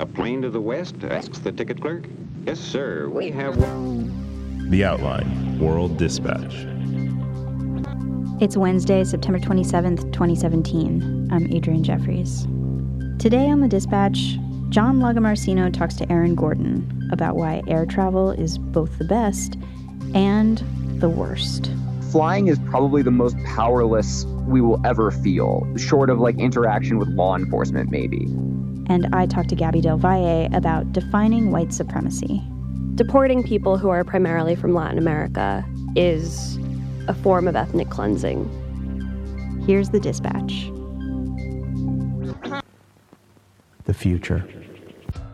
A plane to the west? asks the ticket clerk. Yes, sir. We have one. The Outline World Dispatch. It's Wednesday, September 27th, 2017. I'm Adrianne Jeffries. Today on the Dispatch, John Lagomarsino talks to Aaron Gordon about why air travel is both the best and the worst. Flying is probably the most powerless we will ever feel, short of like interaction with law enforcement, maybe. And I talked to Gaby Del Valle about defining white supremacy. Deporting people who are primarily from Latin America is a form of ethnic cleansing. Here's the dispatch. The future.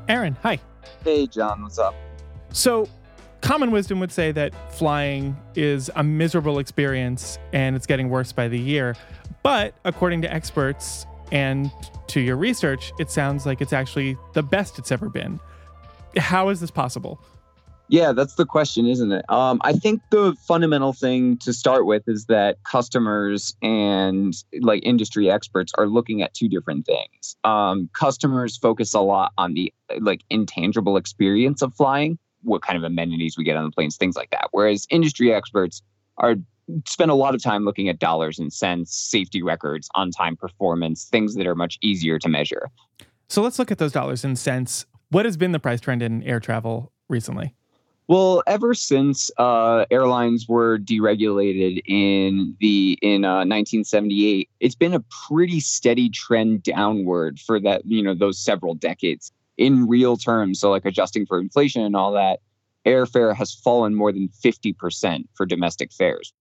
Aaron, hi. Hey, John, what's up? So, common wisdom would say that flying is a miserable experience and it's getting worse by the year. But according to experts and to your research, it sounds like it's actually the best it's ever been. How is this possible? Yeah, that's the question, isn't it? Um, I think the fundamental thing to start with is that customers and like industry experts are looking at two different things. Um, customers focus a lot on the like intangible experience of flying, what kind of amenities we get on the planes, things like that. Whereas industry experts are spend a lot of time looking at dollars and cents, safety records, on time performance, things that are much easier to measure. So let's look at those dollars and cents. What has been the price trend in air travel recently? Well, ever since uh, airlines were deregulated in the in uh, 1978, it's been a pretty steady trend downward for that you know those several decades in real terms. So, like adjusting for inflation and all that, airfare has fallen more than 50% for domestic fares.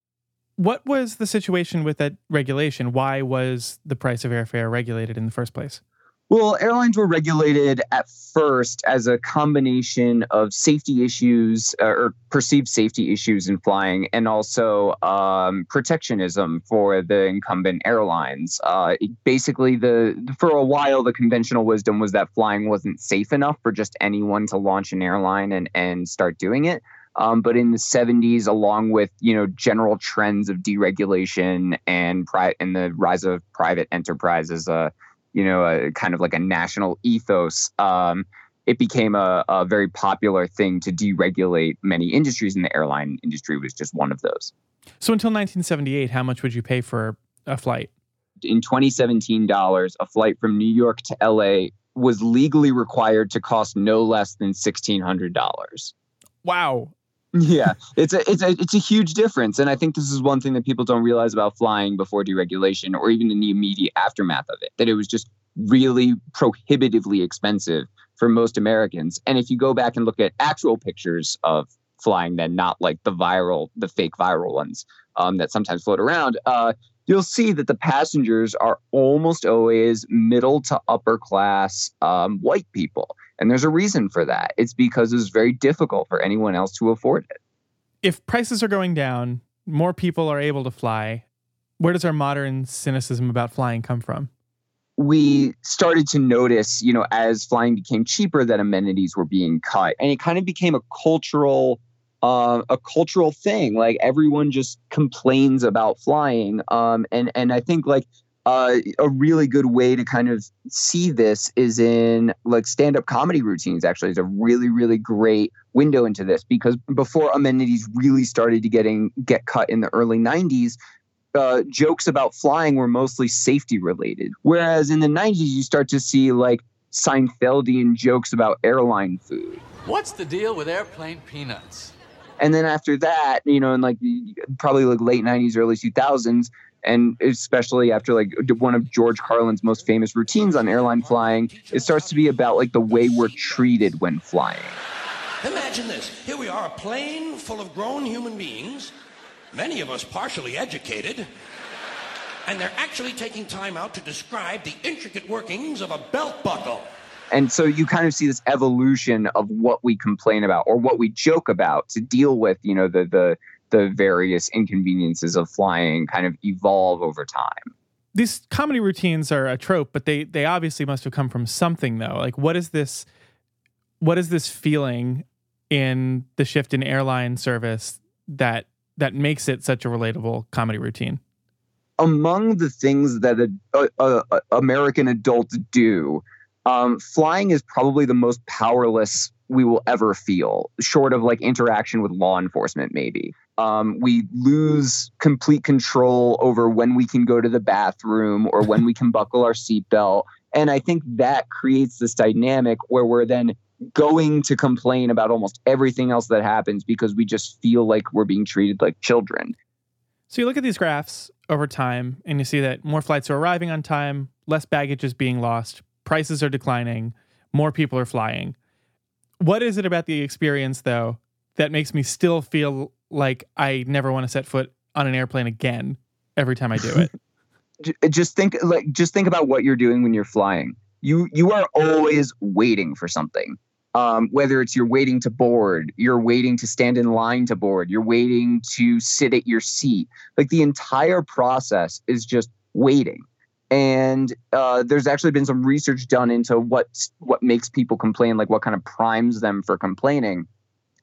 What was the situation with that regulation? Why was the price of airfare regulated in the first place? Well, airlines were regulated at first as a combination of safety issues uh, or perceived safety issues in flying and also um, protectionism for the incumbent airlines. Uh, basically, the for a while, the conventional wisdom was that flying wasn't safe enough for just anyone to launch an airline and, and start doing it. Um, but in the 70s, along with you know general trends of deregulation and pri- and the rise of private enterprise as a you know a kind of like a national ethos, um, it became a, a very popular thing to deregulate many industries, and the airline industry was just one of those. So until 1978, how much would you pay for a flight? In 2017 dollars, a flight from New York to LA was legally required to cost no less than $1,600. Wow. Yeah, it's a it's a it's a huge difference, and I think this is one thing that people don't realize about flying before deregulation, or even in the immediate aftermath of it, that it was just really prohibitively expensive for most Americans. And if you go back and look at actual pictures of flying, then not like the viral, the fake viral ones um, that sometimes float around, uh, you'll see that the passengers are almost always middle to upper class um, white people. And there's a reason for that. It's because it's very difficult for anyone else to afford it. If prices are going down, more people are able to fly. Where does our modern cynicism about flying come from? We started to notice, you know, as flying became cheaper, that amenities were being cut, and it kind of became a cultural, uh, a cultural thing. Like everyone just complains about flying, um, and and I think like uh, a really good way to kind of see this is in like stand-up comedy routines actually is a really really great window into this because before amenities really started to getting get cut in the early 90s uh, jokes about flying were mostly safety related. Whereas in the 90s you start to see like Seinfeldian jokes about airline food. What's the deal with airplane peanuts? And then after that you know in like probably like late 90s early 2000s and especially after like one of George Carlin's most famous routines on airline flying, it starts to be about like the way we're treated when flying. Imagine this. Here we are, a plane full of grown human beings, many of us partially educated, and they're actually taking time out to describe the intricate workings of a belt buckle. And so you kind of see this evolution of what we complain about or what we joke about to deal with, you know, the the the various inconveniences of flying kind of evolve over time. These comedy routines are a trope, but they they obviously must have come from something though. Like what is this what is this feeling in the shift in airline service that that makes it such a relatable comedy routine? Among the things that a, a, a American adults do um, flying is probably the most powerless we will ever feel, short of like interaction with law enforcement, maybe. Um, we lose complete control over when we can go to the bathroom or when we can buckle our seatbelt. And I think that creates this dynamic where we're then going to complain about almost everything else that happens because we just feel like we're being treated like children. So you look at these graphs over time and you see that more flights are arriving on time, less baggage is being lost, prices are declining, more people are flying. What is it about the experience, though, that makes me still feel like I never want to set foot on an airplane again every time I do it? just think like just think about what you're doing when you're flying. You you are always waiting for something. Um, whether it's you're waiting to board, you're waiting to stand in line to board, you're waiting to sit at your seat. Like the entire process is just waiting. And uh, there's actually been some research done into what what makes people complain, like what kind of primes them for complaining.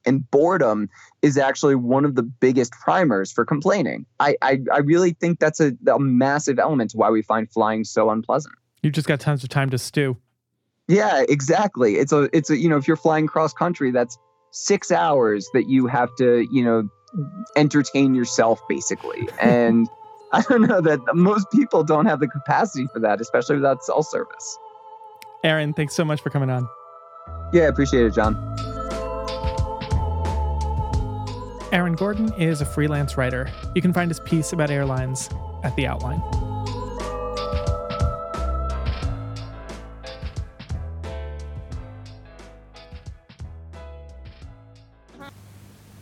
And boredom is actually one of the biggest primers for complaining. I I, I really think that's a, a massive element to why we find flying so unpleasant. You've just got tons of time to stew. Yeah, exactly. It's a it's a you know if you're flying cross country, that's six hours that you have to you know entertain yourself basically and. I don't know that most people don't have the capacity for that, especially without cell service. Aaron, thanks so much for coming on. Yeah, appreciate it, John. Aaron Gordon is a freelance writer. You can find his piece about airlines at The Outline.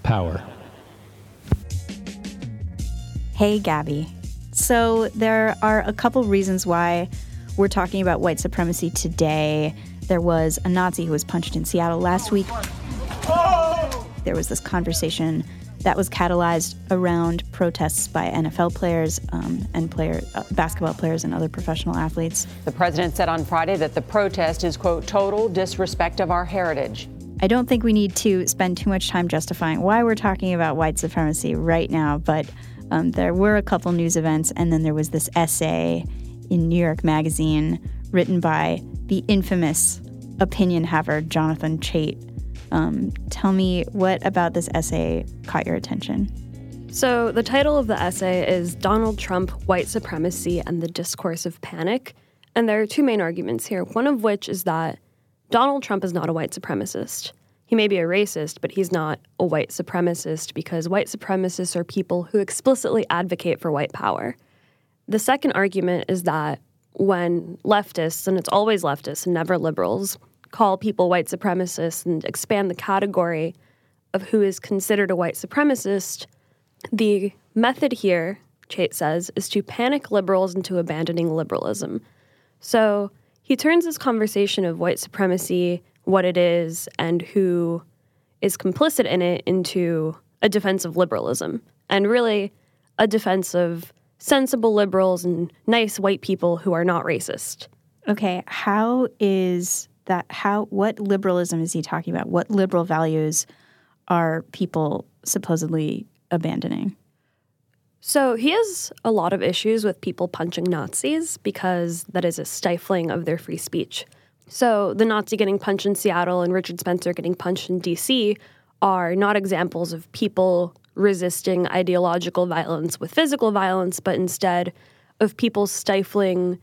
Power. Hey, Gaby. So, there are a couple reasons why we're talking about white supremacy today. There was a Nazi who was punched in Seattle last week. Oh! There was this conversation that was catalyzed around protests by NFL players um, and player, uh, basketball players and other professional athletes. The president said on Friday that the protest is, quote, total disrespect of our heritage. I don't think we need to spend too much time justifying why we're talking about white supremacy right now, but um, there were a couple news events, and then there was this essay in New York Magazine written by the infamous opinion haver Jonathan Chait. Um, tell me what about this essay caught your attention? So, the title of the essay is Donald Trump, White Supremacy, and the Discourse of Panic. And there are two main arguments here, one of which is that Donald Trump is not a white supremacist. He may be a racist, but he's not a white supremacist because white supremacists are people who explicitly advocate for white power. The second argument is that when leftists, and it's always leftists and never liberals, call people white supremacists and expand the category of who is considered a white supremacist, the method here, Chait says, is to panic liberals into abandoning liberalism. So he turns this conversation of white supremacy, what it is, and who is complicit in it into a defense of liberalism, and really a defense of sensible liberals and nice white people who are not racist. Okay, how is that how what liberalism is he talking about? What liberal values are people supposedly abandoning? So he has a lot of issues with people punching Nazis because that is a stifling of their free speech. So the Nazi getting punched in Seattle and Richard Spencer getting punched in DC are not examples of people resisting ideological violence with physical violence, but instead of people stifling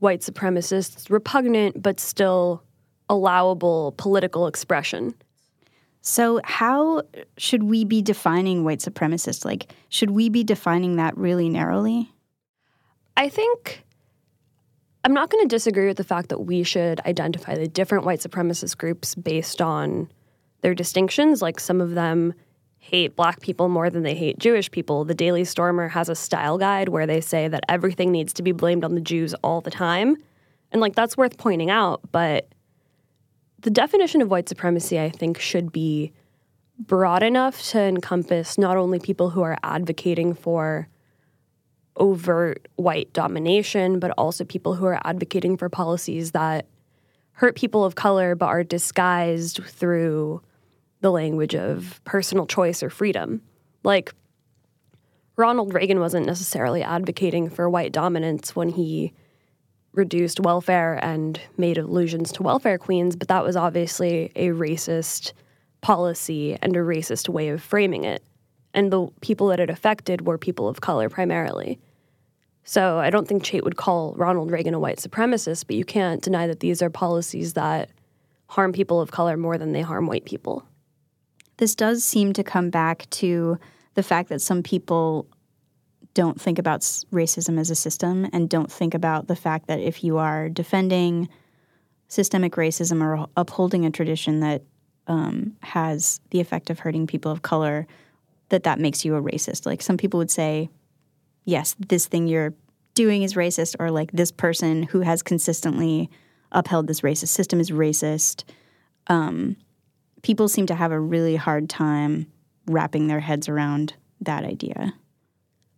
white supremacists, repugnant but still allowable political expression. So, how should we be defining white supremacist? Like, should we be defining that really narrowly? I think I'm not going to disagree with the fact that we should identify the different white supremacist groups based on their distinctions. Like, some of them hate black people more than they hate Jewish people. The Daily Stormer has a style guide where they say that everything needs to be blamed on the Jews all the time. And, like, that's worth pointing out, but the definition of white supremacy, I think, should be broad enough to encompass not only people who are advocating for overt white domination, but also people who are advocating for policies that hurt people of color but are disguised through the language of personal choice or freedom. Like, Ronald Reagan wasn't necessarily advocating for white dominance when he reduced welfare and made allusions to welfare queens, but that was obviously a racist policy and a racist way of framing it. And the people that it affected were people of color primarily. So I don't think Chait would call Ronald Reagan a white supremacist, but you can't deny that these are policies that harm people of color more than they harm white people. This does seem to come back to the fact that some people don't think about racism as a system and don't think about the fact that if you are defending systemic racism or upholding a tradition that um, has the effect of hurting people of color, that that makes you a racist. Like some people would say, yes, this thing you're doing is racist, or like this person who has consistently upheld this racist system is racist. Um, people seem to have a really hard time wrapping their heads around that idea.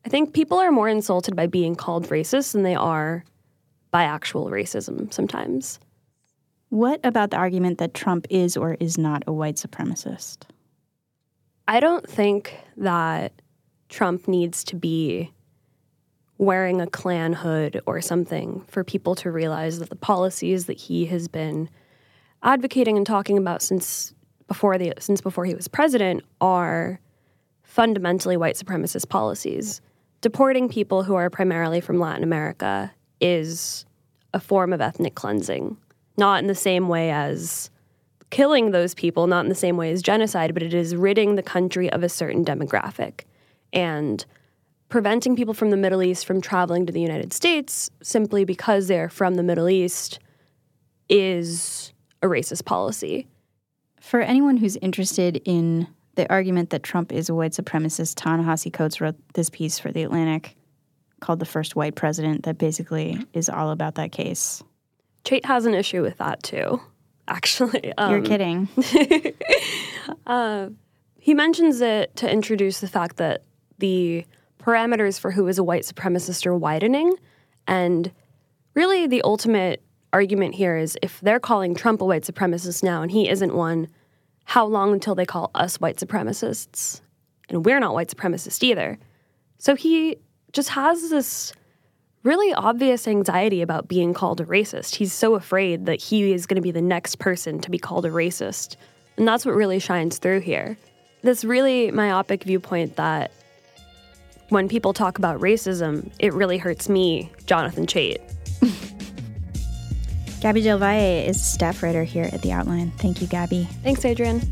I think people are more insulted by being called racist than they are by actual racism sometimes. What about the argument that Trump is or is not a white supremacist? I don't think that Trump needs to be wearing a Klan hood or something for people to realize that the policies that he has been advocating and talking about since before the since before he was president are fundamentally white supremacist policies deporting people who are primarily from Latin America is a form of ethnic cleansing, not in the same way as killing those people, not in the same way as genocide, but it is ridding the country of a certain demographic and preventing people from the Middle East from traveling to the United States simply because they're from the Middle East is a racist policy. For anyone who's interested in the argument that Trump is a white supremacist, Ta-Nehisi Coates wrote this piece for The Atlantic called The First White President that basically is all about that case. Chait has an issue with that too, actually. Um, You're kidding. uh, he mentions it to introduce the fact that the parameters for who is a white supremacist are widening. And really, the ultimate argument here is if they're calling Trump a white supremacist now and he isn't one, how long until they call us white supremacists? And we're not white supremacists either. So he just has this really obvious anxiety about being called a racist. He's so afraid that he is going to be the next person to be called a racist. And that's what really shines through here. This really myopic viewpoint that when people talk about racism, it really hurts me, Jonathan Chait. Gaby Del Valle is staff writer here at The Outline. Thank you, Gaby. Thanks, Adrianne.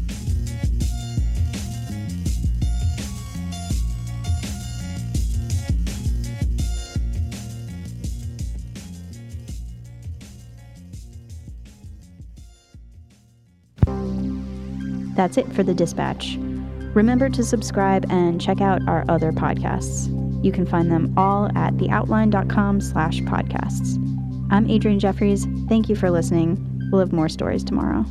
That's it for the dispatch. Remember to subscribe and check out our other podcasts. You can find them all at theoutline.com slash podcasts. I'm Adrianne Jeffries. Thank you for listening. We'll have more stories tomorrow.